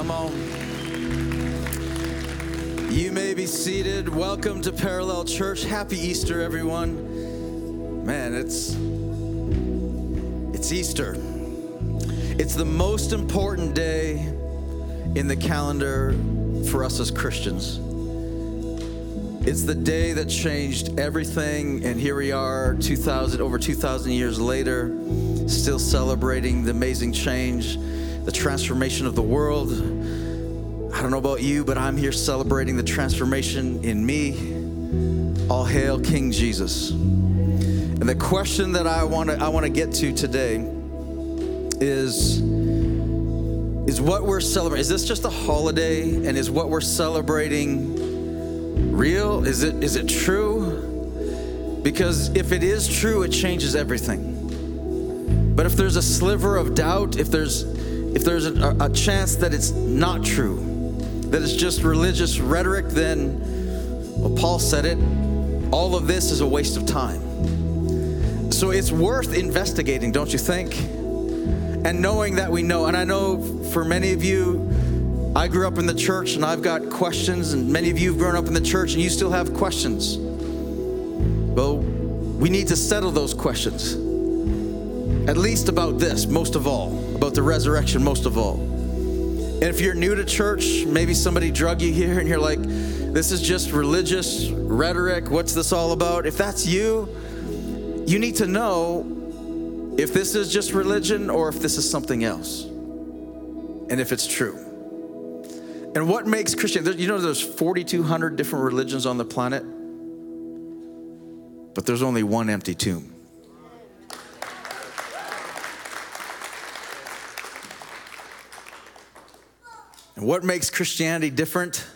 Come on. You may be seated. Welcome to Parallel Church. Happy Easter, everyone. Man, it's it's Easter. It's the most important day in the calendar for us as Christians. It's the day that changed everything, and here we are, 2,000 over 2,000 years later, still celebrating the amazing change, the transformation of the world. I don't know about you, but I'm here celebrating the transformation in me. All hail King Jesus. And the question that I want to I want to get to today is is what we're celebrating. Is this just a holiday and is what we're celebrating real? Is it is it true? Because if it is true, it changes everything. But if there's a sliver of doubt, if there's if there's a, a chance that it's not true, that it's just religious rhetoric, then, well, Paul said it, all of this is a waste of time. So it's worth investigating, don't you think? And knowing that we know, and I know for many of you, I grew up in the church and I've got questions, and many of you have grown up in the church and you still have questions. Well, we need to settle those questions. At least about this, most of all, about the resurrection, most of all. And if you're new to church, maybe somebody drug you here and you're like, this is just religious rhetoric. What's this all about? If that's you, you need to know if this is just religion or if this is something else. And if it's true. And what makes Christian, you know, there's 4,200 different religions on the planet, but there's only one empty tomb. And what makes Christianity different?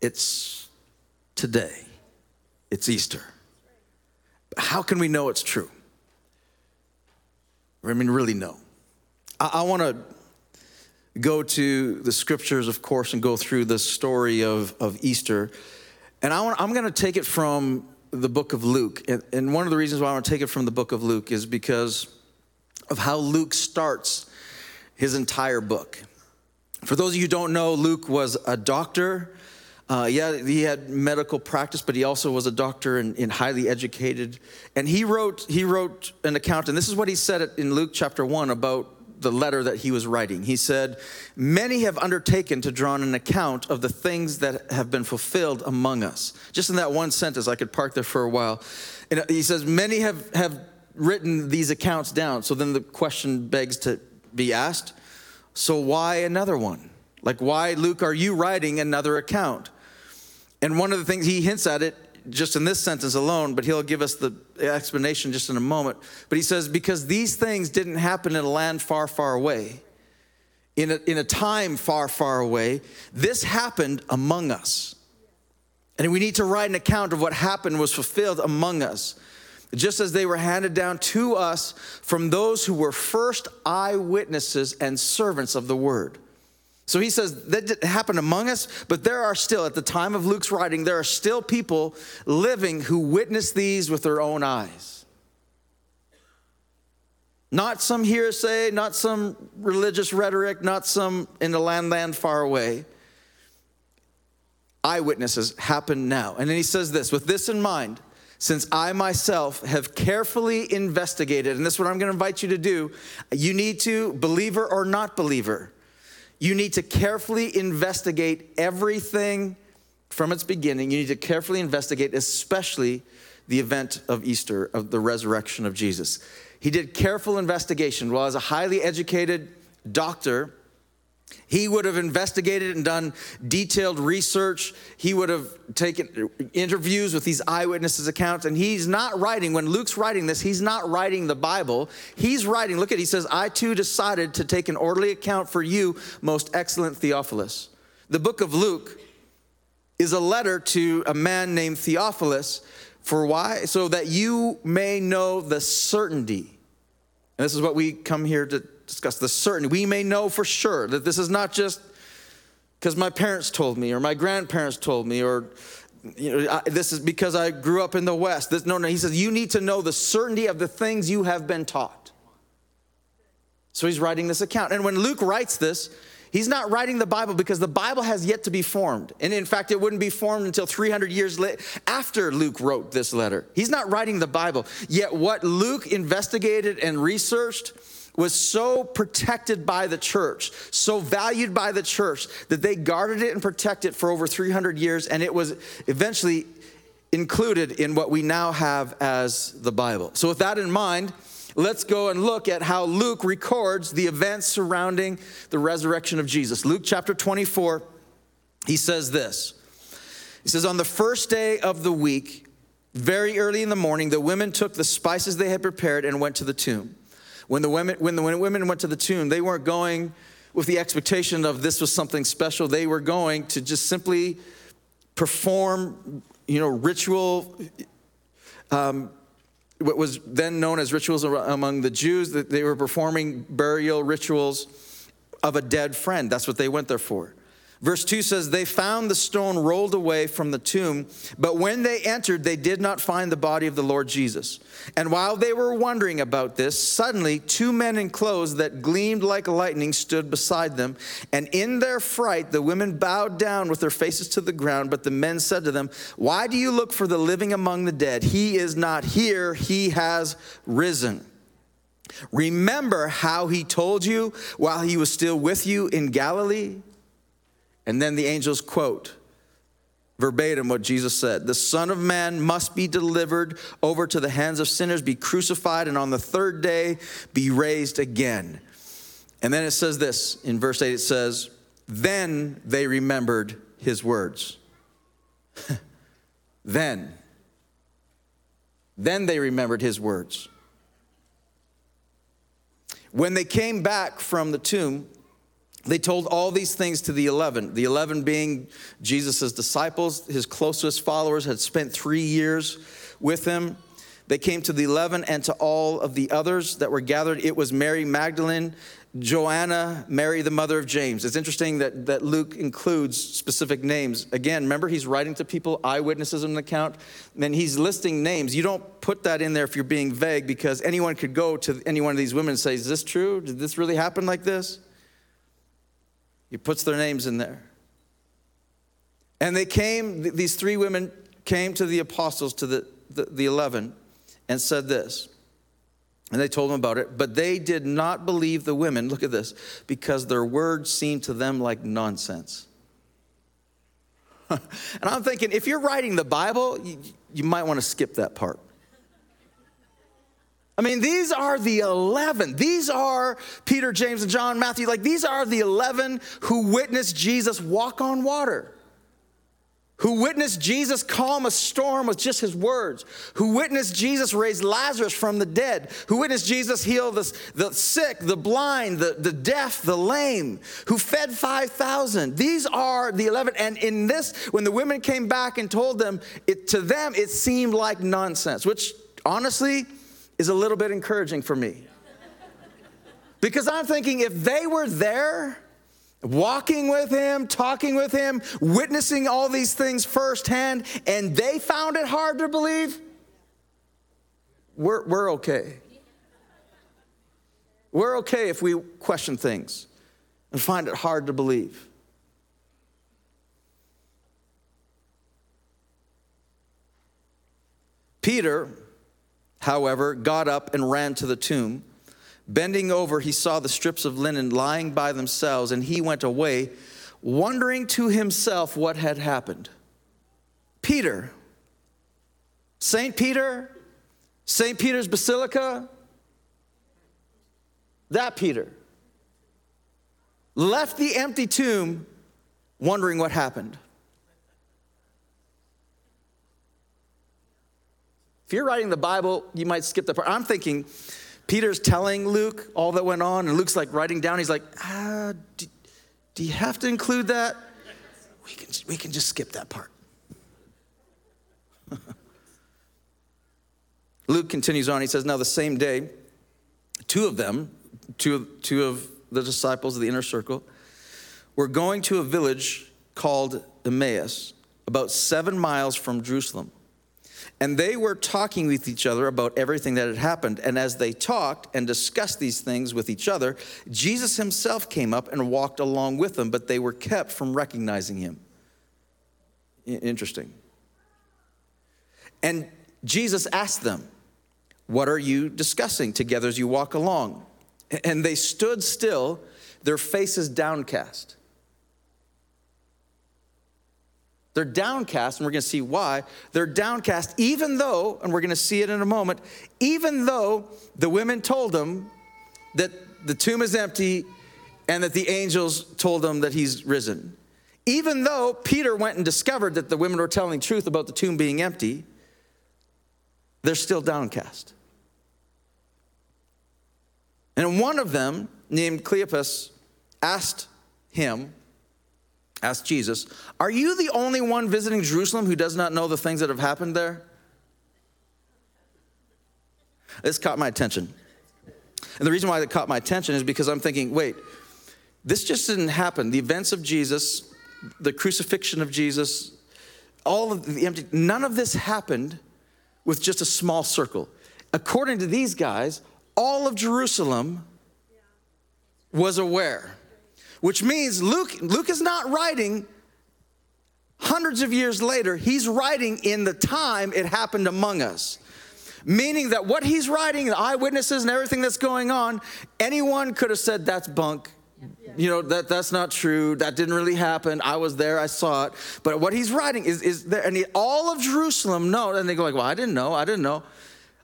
It's today, it's Easter. How can we know it's true? I mean, really know. I, I want to go to the scriptures, of course, and go through the story of, of Easter. And I I'm going to take it from the book of Luke. And, and one of the reasons why I want to take it from the book of Luke is because of how Luke starts his entire book. For those of you who don't know, Luke was a doctor. Uh, yeah, he had medical practice, but he also was a doctor and, and, highly educated. And he wrote, he wrote an account, and this is what he said in Luke chapter 1 about the letter that he was writing. He said, Many have undertaken to draw an account of the things that have been fulfilled among us. Just in that one sentence, I could park there for a while. And he says, Many have, have written these accounts down. So then the question begs to be asked so why another one? Like, why, Luke, are you writing another account? And one of the things he hints at it just in this sentence alone, but he'll give us the explanation just in a moment. But he says, because these things didn't happen in a land far, far away, in a, in a time far, far away, this happened among us. And we need to write an account of what happened was fulfilled among us just as they were handed down to us from those who were first eyewitnesses and servants of the word. So he says that happened among us, but there are still, at the time of Luke's writing, there are still people living who witness these with their own eyes. Not some hearsay, not some religious rhetoric, not some in the land, land far away. Eyewitnesses happen now. And then he says this with this in mind, since I myself have carefully investigated, and this is what I'm going to invite you to do. You need to, believer or not believer, you need to carefully investigate everything from its beginning. You need to carefully investigate, especially the event of Easter, of the resurrection of Jesus. He did careful investigation. Well, as a highly educated doctor, he would have investigated and done detailed research. He would have taken interviews with these eyewitnesses' accounts. And he's not writing, when Luke's writing this, he's not writing the Bible. He's writing, look at, he says, I too decided to take an orderly account for you, most excellent Theophilus. The book of Luke is a letter to a man named Theophilus. For why? So that you may know the certainty. And this is what we come here to discuss the certainty. We may know for sure that this is not just because my parents told me or my grandparents told me or you know, I, this is because I grew up in the West. This, no, no, he says, you need to know the certainty of the things you have been taught. So he's writing this account. And when Luke writes this, he's not writing the Bible because the Bible has yet to be formed. And in fact, it wouldn't be formed until 300 years after Luke wrote this letter. He's not writing the Bible. Yet what Luke investigated and researched was so protected by the church, so valued by the church, that they guarded it and protected it for over 300 years, and it was eventually included in what we now have as the Bible. So, with that in mind, let's go and look at how Luke records the events surrounding the resurrection of Jesus. Luke chapter 24, he says this He says, On the first day of the week, very early in the morning, the women took the spices they had prepared and went to the tomb. When the women, when the women went to the tomb, they weren't going with the expectation of this was something special. They were going to just simply perform, you know, ritual, um, what was then known as rituals among the Jews, that they were performing burial rituals of a dead friend. That's what they went there for. Verse 2 says, They found the stone rolled away from the tomb, but when they entered, they did not find the body of the Lord Jesus. And while they were wondering about this, suddenly two men in clothes that gleamed like lightning stood beside them. And in their fright, the women bowed down with their faces to the ground. But the men said to them, Why do you look for the living among the dead? He is not here, he has risen. Remember how he told you while he was still with you in Galilee? And then the angels quote verbatim what Jesus said The Son of Man must be delivered over to the hands of sinners, be crucified, and on the third day be raised again. And then it says this in verse 8 it says, Then they remembered his words. then. Then they remembered his words. When they came back from the tomb, they told all these things to the 11. The 11 being Jesus' disciples, his closest followers had spent three years with him. They came to the 11 and to all of the others that were gathered. It was Mary Magdalene, Joanna, Mary, the mother of James. It's interesting that, that Luke includes specific names. Again, remember, he's writing to people, eyewitnesses in an account, and he's listing names. You don't put that in there if you're being vague because anyone could go to any one of these women and say, Is this true? Did this really happen like this? He puts their names in there. And they came, these three women came to the apostles, to the, the, the 11, and said this. And they told them about it, but they did not believe the women, look at this, because their words seemed to them like nonsense. and I'm thinking, if you're writing the Bible, you, you might want to skip that part. I mean, these are the 11. These are Peter, James, and John, Matthew. Like, these are the 11 who witnessed Jesus walk on water, who witnessed Jesus calm a storm with just his words, who witnessed Jesus raise Lazarus from the dead, who witnessed Jesus heal the, the sick, the blind, the, the deaf, the lame, who fed 5,000. These are the 11. And in this, when the women came back and told them, it, to them, it seemed like nonsense, which honestly, is a little bit encouraging for me. Because I'm thinking if they were there, walking with him, talking with him, witnessing all these things firsthand, and they found it hard to believe, we're, we're okay. We're okay if we question things and find it hard to believe. Peter however, got up and ran to the tomb. Bending over, he saw the strips of linen lying by themselves, and he went away, wondering to himself what had happened. Peter, St. Peter, St. Peter's Basilica, that Peter, left the empty tomb wondering what happened. If you're writing the Bible, you might skip the part. I'm thinking Peter's telling Luke all that went on, and Luke's like writing down. He's like, ah, do, do you have to include that? We can, we can just skip that part. Luke continues on. He says, Now the same day, two of them, two, two of the disciples of the inner circle, were going to a village called Emmaus, about seven miles from Jerusalem. And they were talking with each other about everything that had happened. And as they talked and discussed these things with each other, Jesus himself came up and walked along with them, but they were kept from recognizing him. Interesting. And Jesus asked them, What are you discussing together as you walk along? And they stood still, their faces downcast. They're downcast, and we're going to see why. They're downcast, even though, and we're going to see it in a moment, even though the women told them that the tomb is empty and that the angels told them that he's risen. Even though Peter went and discovered that the women were telling the truth about the tomb being empty, they're still downcast. And one of them, named Cleopas, asked him, asked Jesus, Are you the only one visiting Jerusalem who does not know the things that have happened there? This caught my attention. And the reason why it caught my attention is because I'm thinking, wait, this just didn't happen. The events of Jesus, the crucifixion of Jesus, all of the empty, none of this happened with just a small circle. According to these guys, all of Jerusalem was aware which means Luke, Luke is not writing hundreds of years later, he's writing in the time it happened among us. Meaning that what he's writing, the eyewitnesses and everything that's going on, anyone could have said that's bunk. You know, that, that's not true. That didn't really happen. I was there, I saw it. But what he's writing is, is there, and he, all of Jerusalem know, and they go like, well, I didn't know, I didn't know.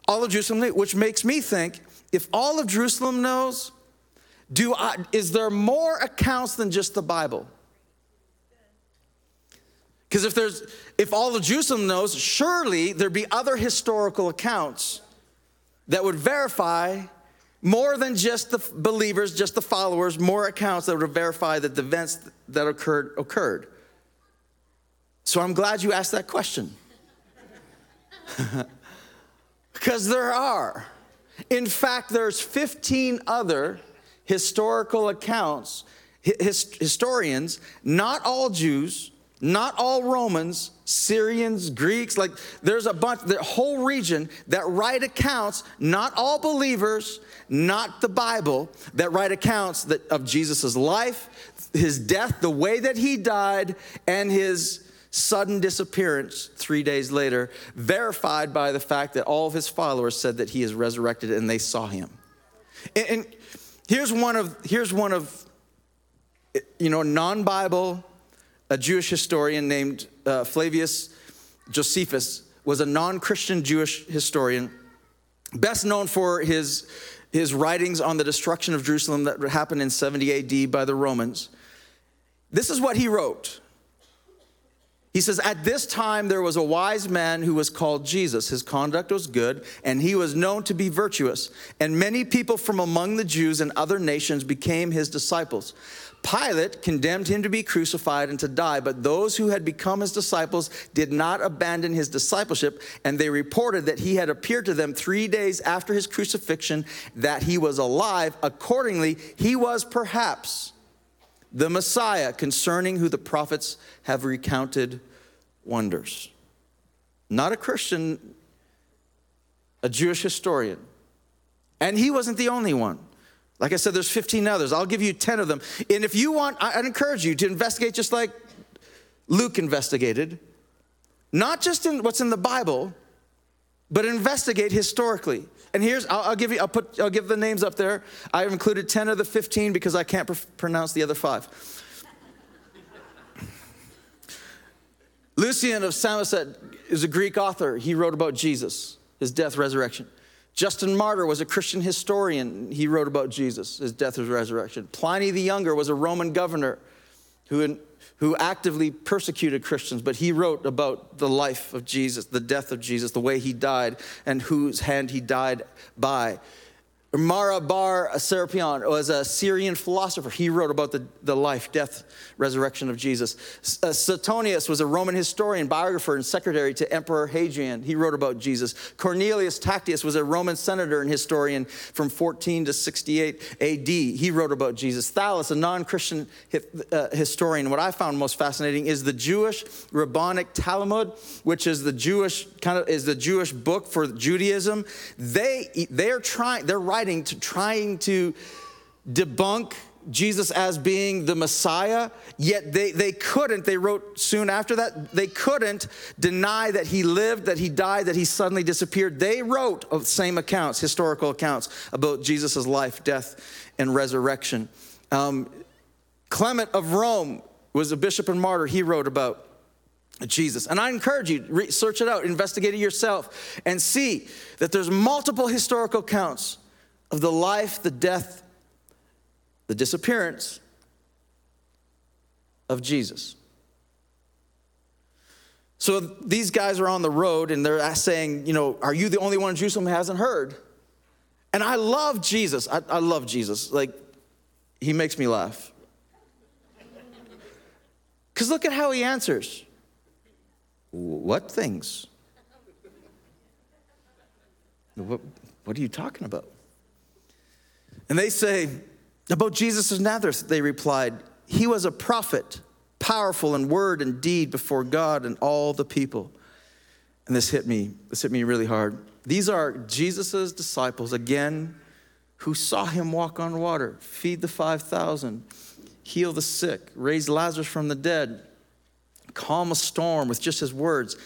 All of Jerusalem, which makes me think, if all of Jerusalem knows, do I, is there more accounts than just the Bible? Because if there's if all of Jerusalem knows, surely there'd be other historical accounts that would verify more than just the believers, just the followers, more accounts that would verify that the events that occurred occurred. So I'm glad you asked that question. because there are. In fact, there's 15 other historical accounts, his, historians, not all Jews, not all Romans, Syrians, Greeks, like there's a bunch, the whole region that write accounts, not all believers, not the Bible, that write accounts that, of Jesus' life, his death, the way that he died, and his sudden disappearance three days later, verified by the fact that all of his followers said that he is resurrected and they saw him. And, and Here's one of, here's one of you know, non-Bible, a Jewish historian named uh, Flavius Josephus was a non-Christian Jewish historian, best known for his, his writings on the destruction of Jerusalem that happened in 70 AD by the Romans. This is what he wrote. He says, At this time there was a wise man who was called Jesus. His conduct was good, and he was known to be virtuous. And many people from among the Jews and other nations became his disciples. Pilate condemned him to be crucified and to die, but those who had become his disciples did not abandon his discipleship, and they reported that he had appeared to them three days after his crucifixion, that he was alive. Accordingly, he was perhaps the Messiah concerning who the prophets have recounted wonders. Not a Christian, a Jewish historian. And he wasn't the only one. Like I said, there's 15 others. I'll give you 10 of them. And if you want, I'd encourage you to investigate just like Luke investigated, not just in what's in the Bible, but investigate historically. And here's, I'll, I'll give you, I'll put, I'll give the names up there. I've included 10 of the 15 because I can't pr- pronounce the other five. Lucian of Samosat is a Greek author. He wrote about Jesus, his death, resurrection. Justin Martyr was a Christian historian. He wrote about Jesus, his death, his resurrection. Pliny the Younger was a Roman governor who, who actively persecuted Christians, but he wrote about the life of Jesus, the death of Jesus, the way he died, and whose hand he died by. Mara bar Serapion was a Syrian philosopher. He wrote about the, the life, death, resurrection of Jesus. Uh, Suetonius was a Roman historian, biographer, and secretary to Emperor Hadrian. He wrote about Jesus. Cornelius Tacitus was a Roman senator and historian from 14 to 68 AD. He wrote about Jesus. Thallus, a non Christian uh, historian. What I found most fascinating is the Jewish Rabbinic Talmud, which is the Jewish kind of is the Jewish book for Judaism. They, they're trying, they're writing writing to trying to debunk Jesus as being the Messiah, yet they, they couldn't, they wrote soon after that, they couldn't deny that he lived, that he died, that he suddenly disappeared. They wrote of same accounts, historical accounts about Jesus' life, death, and resurrection. Um, Clement of Rome was a bishop and martyr. He wrote about Jesus. And I encourage you, research it out, investigate it yourself, and see that there's multiple historical accounts of the life, the death, the disappearance of Jesus. So these guys are on the road and they're saying, you know, are you the only one in Jerusalem who hasn't heard? And I love Jesus. I, I love Jesus. Like, he makes me laugh. Because look at how he answers. What things? What, what are you talking about? And they say, About Jesus of Nazareth, they replied, He was a prophet, powerful in word and deed before God and all the people. And this hit me, this hit me really hard. These are Jesus' disciples, again, who saw him walk on water, feed the 5,000, heal the sick, raise Lazarus from the dead, calm a storm with just his words.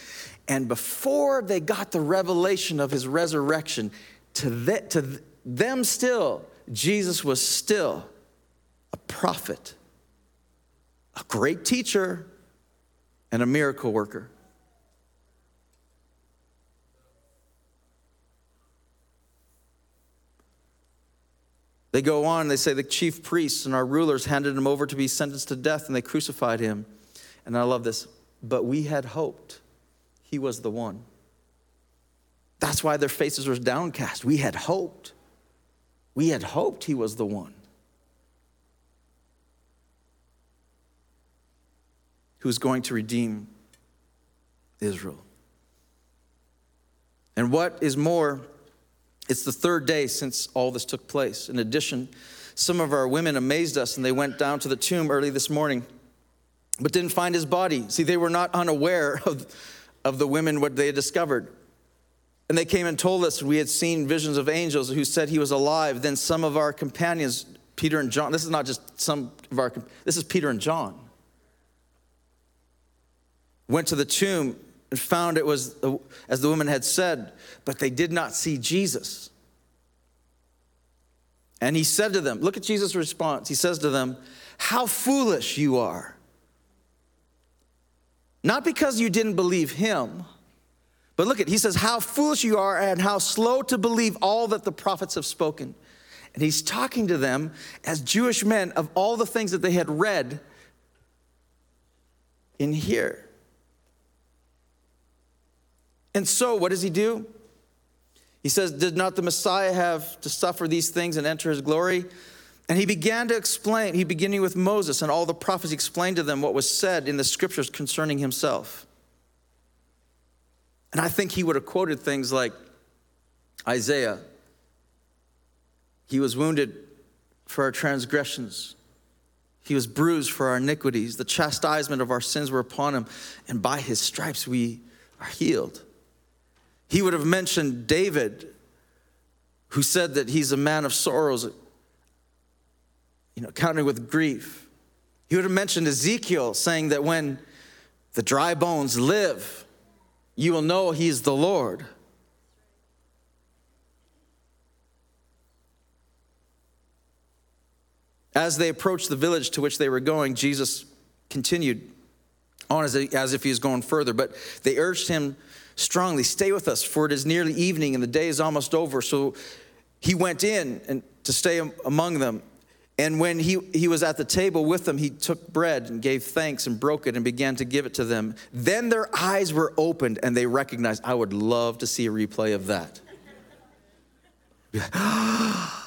And before they got the revelation of his resurrection, to, the, to them still, Jesus was still a prophet, a great teacher, and a miracle worker. They go on, they say the chief priests and our rulers handed him over to be sentenced to death and they crucified him. And I love this, but we had hoped he was the one. That's why their faces were downcast. We had hoped. We had hoped he was the one who was going to redeem Israel. And what is more, it's the third day since all this took place. In addition, some of our women amazed us and they went down to the tomb early this morning, but didn't find his body. See, they were not unaware of, of the women, what they had discovered. And they came and told us we had seen visions of angels who said he was alive. Then some of our companions, Peter and John, this is not just some of our, this is Peter and John, went to the tomb and found it was as the woman had said, but they did not see Jesus. And he said to them, Look at Jesus' response. He says to them, How foolish you are. Not because you didn't believe him but look at, he says, How foolish you are and how slow to believe all that the prophets have spoken. And he's talking to them as Jewish men of all the things that they had read in here. And so, what does he do? He says, Did not the Messiah have to suffer these things and enter his glory? And he began to explain, he beginning with Moses and all the prophets, explained to them what was said in the scriptures concerning himself. And I think he would have quoted things like Isaiah He was wounded for our transgressions, he was bruised for our iniquities. The chastisement of our sins were upon him, and by his stripes we are healed. He would have mentioned David, who said that he's a man of sorrows, you know, counting with grief. He would have mentioned Ezekiel saying that when the dry bones live, you will know He is the Lord. As they approached the village to which they were going, Jesus continued on as, if he was going further, but they urged him strongly, Stay with us, for it is nearly evening and the day is almost over. So he went in and to stay among them. And when he, he was at the table with them, he took bread and gave thanks and broke it and began to give it to them. Then their eyes were opened and they recognized. I would love to see a replay of that.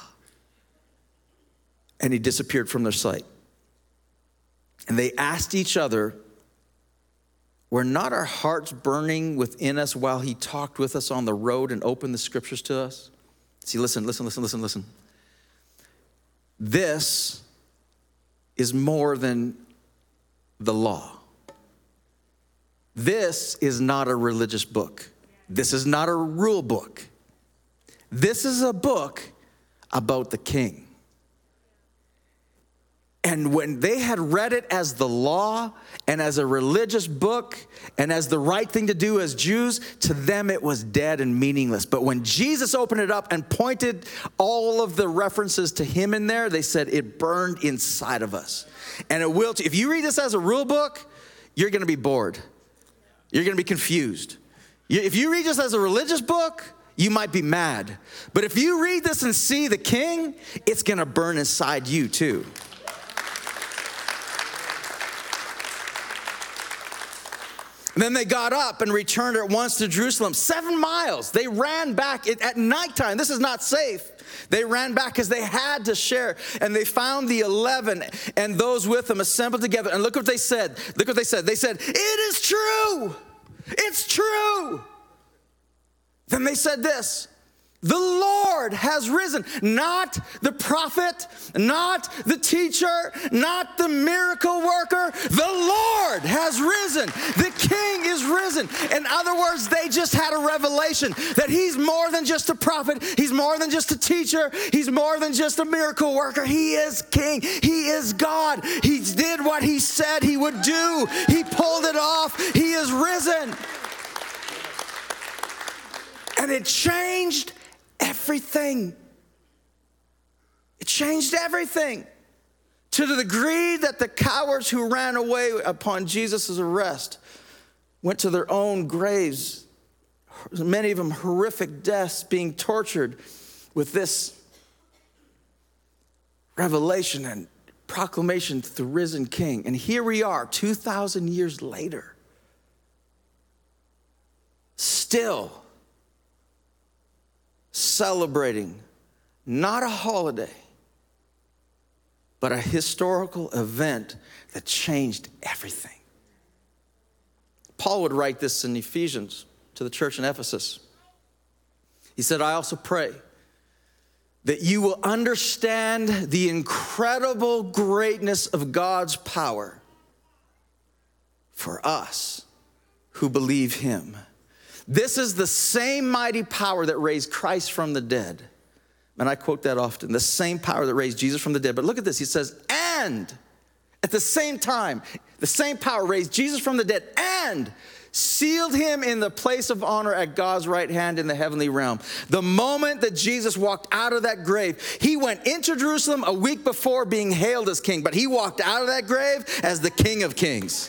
and he disappeared from their sight. And they asked each other, Were not our hearts burning within us while he talked with us on the road and opened the scriptures to us? See, listen, listen, listen, listen, listen. This is more than the law. This is not a religious book. This is not a rule book. This is a book about the king. And when they had read it as the law and as a religious book and as the right thing to do as Jews, to them it was dead and meaningless. But when Jesus opened it up and pointed all of the references to him in there, they said it burned inside of us. And it will, too. if you read this as a rule book, you're gonna be bored. You're gonna be confused. If you read this as a religious book, you might be mad. But if you read this and see the king, it's gonna burn inside you too. And then they got up and returned at once to Jerusalem. Seven miles. They ran back at nighttime. This is not safe. They ran back because they had to share. And they found the 11 and those with them assembled together. And look what they said. Look what they said. They said, It is true. It's true. Then they said this the Lord has risen, not the prophet, not the teacher, not the miracle worker. The Lord has risen. The King is risen. In other words, they just had a revelation that He's more than just a prophet, He's more than just a teacher, He's more than just a miracle worker. He is King, He is God. He did what He said He would do, He pulled it off. He is risen. And it changed everything. It changed everything to the degree that the cowards who ran away upon Jesus' arrest went to their own graves, many of them horrific deaths, being tortured with this revelation and proclamation to the risen king. And here we are, 2,000 years later, still celebrating not a holiday, but a historical event that changed everything. Paul would write this in Ephesians to the church in Ephesus. He said, I also pray that you will understand the incredible greatness of God's power for us who believe him this is the same mighty power that raised Christ from the dead. And I quote that often the same power that raised Jesus from the dead. But look at this. He says, and at the same time, the same power raised Jesus from the dead and sealed him in the place of honor at God's right hand in the heavenly realm. The moment that Jesus walked out of that grave, he went into Jerusalem a week before being hailed as king, but he walked out of that grave as the King of Kings.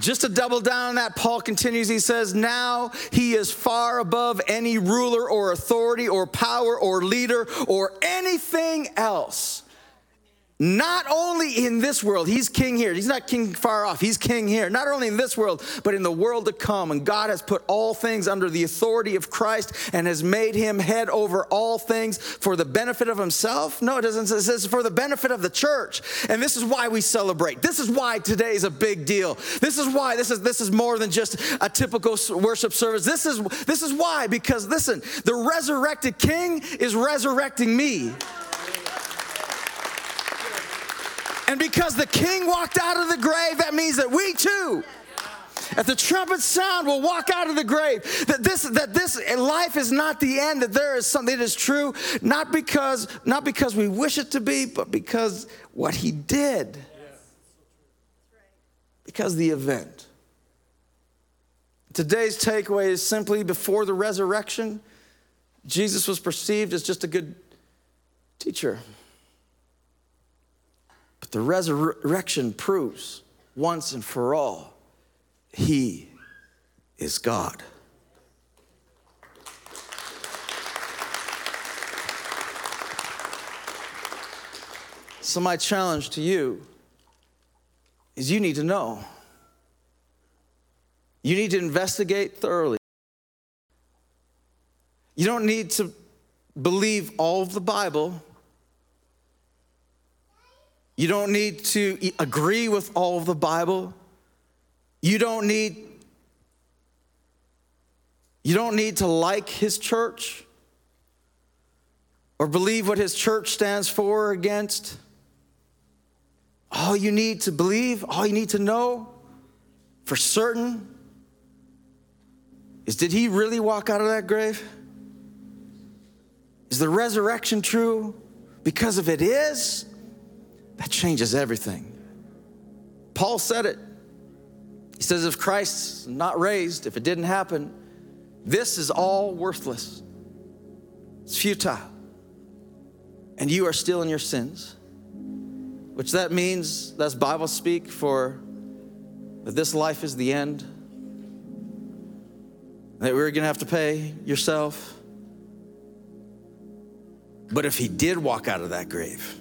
Just to double down on that, Paul continues, he says, Now he is far above any ruler or authority or power or leader or anything else not only in this world, he's king here. He's not king far off. He's king here. Not only in this world, but in the world to come. And God has put all things under the authority of Christ and has made him head over all things for the benefit of himself. No, it doesn't. It says for the benefit of the church. And this is why we celebrate. This is why today is a big deal. This is why this is this is more than just a typical worship service. This is this is why because listen, the resurrected king is resurrecting me. And because the king walked out of the grave, that means that we too at the trumpet sound will walk out of the grave. That this that this life is not the end that there is something that is true not because not because we wish it to be but because what he did. Because the event. Today's takeaway is simply before the resurrection jesus was perceived as just a good teacher but the resurrection proves once and for all He is God. So, my challenge to you is you need to know. You need to investigate thoroughly. You don't need to believe all of the Bible. You don't need to agree with all of the Bible. You don't need you don't need to like his church or believe what his church stands for or against. All you need to believe, all you need to know for certain is did he really walk out of that grave? Is the resurrection true? Because if it is, that changes everything. Paul said it. He says, if Christ's not raised, if it didn't happen, this is all worthless. It's futile. And you are still in your sins. Which that means, that's Bible speak for that this life is the end. That we're gonna have to pay yourself but if he did walk out of that grave,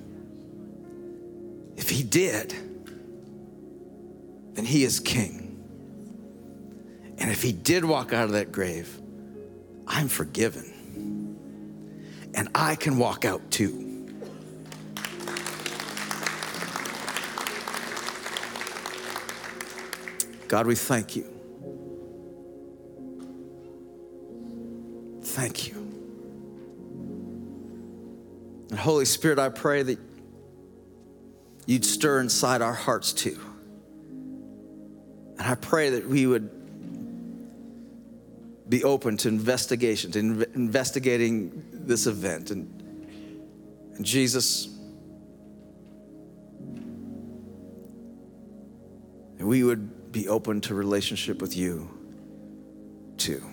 if he did, then he is king. And if he did walk out of that grave, I'm forgiven. And I can walk out too. God, we thank you. Thank you. And Holy Spirit, I pray that you'd stir inside our hearts too. And I pray that we would be open to investigation, to inv- investigating this event. And, and Jesus, we would be open to relationship with you too.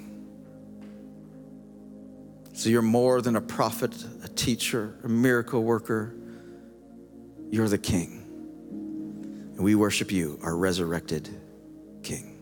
So you're more than a prophet, a teacher, a miracle worker. You're the King. And we worship you, our resurrected King.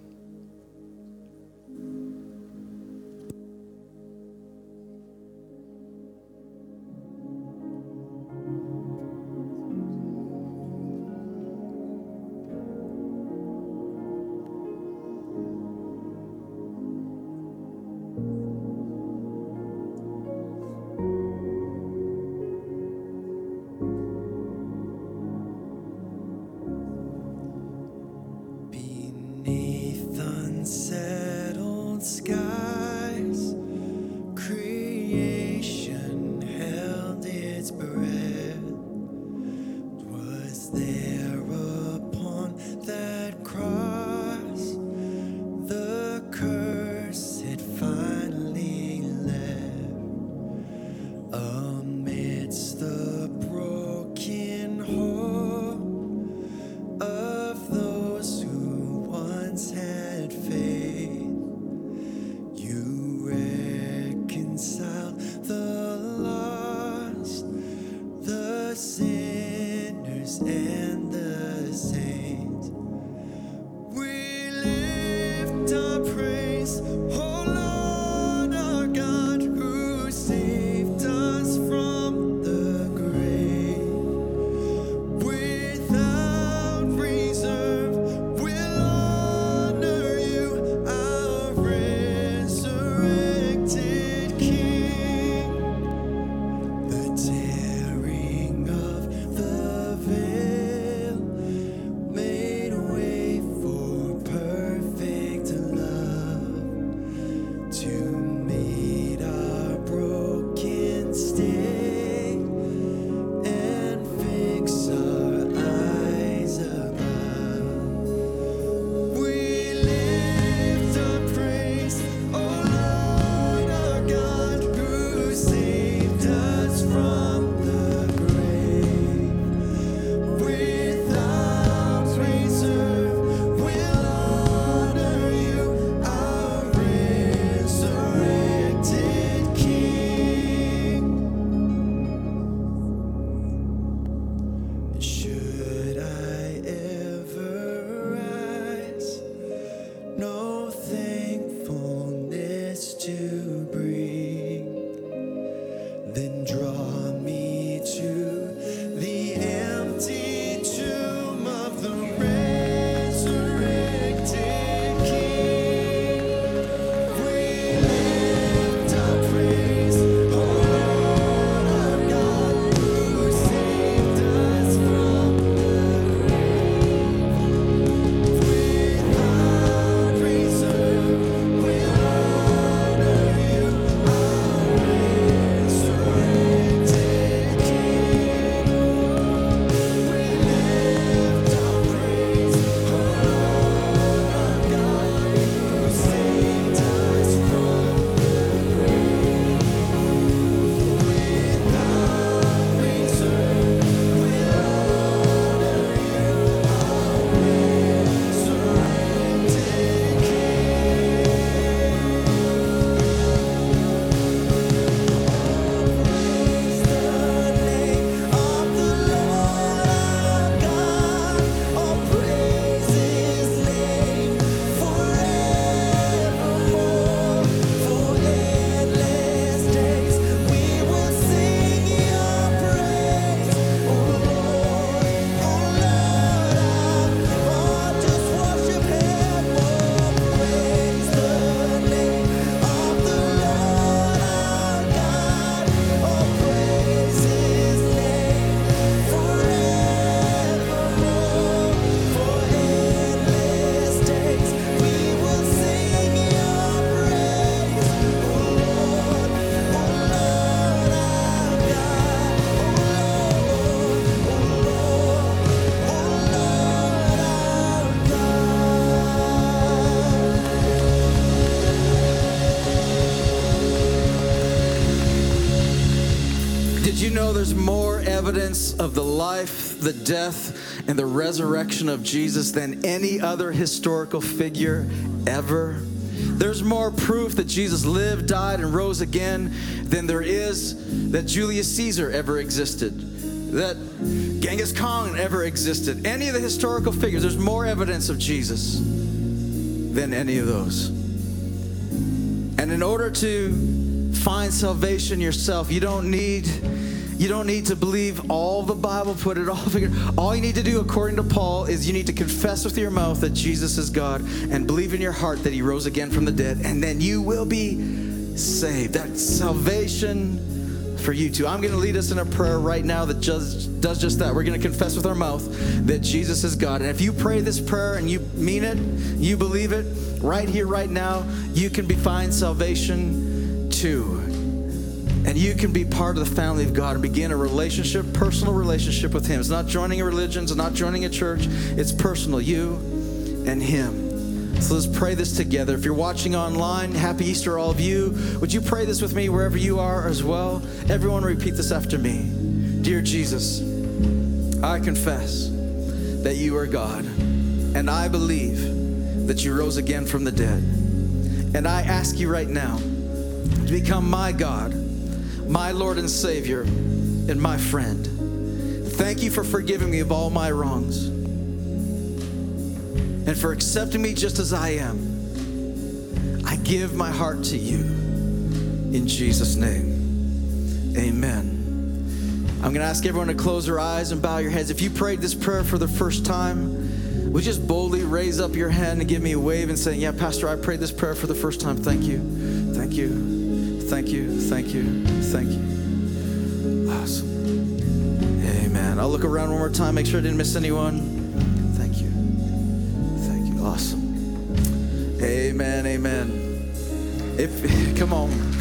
There's more evidence of the life, the death, and the resurrection of Jesus than any other historical figure ever? There's more proof that Jesus lived, died, and rose again than there is that Julius Caesar ever existed, that Genghis Khan ever existed. Any of the historical figures, there's more evidence of Jesus than any of those. And in order to find salvation yourself, you don't need you don't need to believe all the Bible, put it all figured. All you need to do, according to Paul, is you need to confess with your mouth that Jesus is God and believe in your heart that He rose again from the dead, and then you will be saved. That's salvation for you too. I'm going to lead us in a prayer right now that just does just that. We're going to confess with our mouth that Jesus is God. And if you pray this prayer and you mean it, you believe it, right here, right now, you can be find salvation too. And you can be part of the family of God and begin a relationship, personal relationship with Him. It's not joining a religion, it's not joining a church, it's personal, you and Him. So let's pray this together. If you're watching online, happy Easter, all of you. Would you pray this with me wherever you are as well? Everyone, repeat this after me. Dear Jesus, I confess that you are God, and I believe that you rose again from the dead. And I ask you right now to become my God my Lord and Savior, and my friend. Thank you for forgiving me of all my wrongs and for accepting me just as I am. I give my heart to you in Jesus' name. Amen. I'm going to ask everyone to close their eyes and bow your heads. If you prayed this prayer for the first time, would just boldly raise up your hand and give me a wave and say, Yeah, Pastor, I prayed this prayer for the first time. Thank you. Thank you. Thank you. Thank you. Thank you. Awesome. Amen. I'll look around one more time, make sure I didn't miss anyone. Thank you. Thank you. Awesome. Amen. Amen. If come on.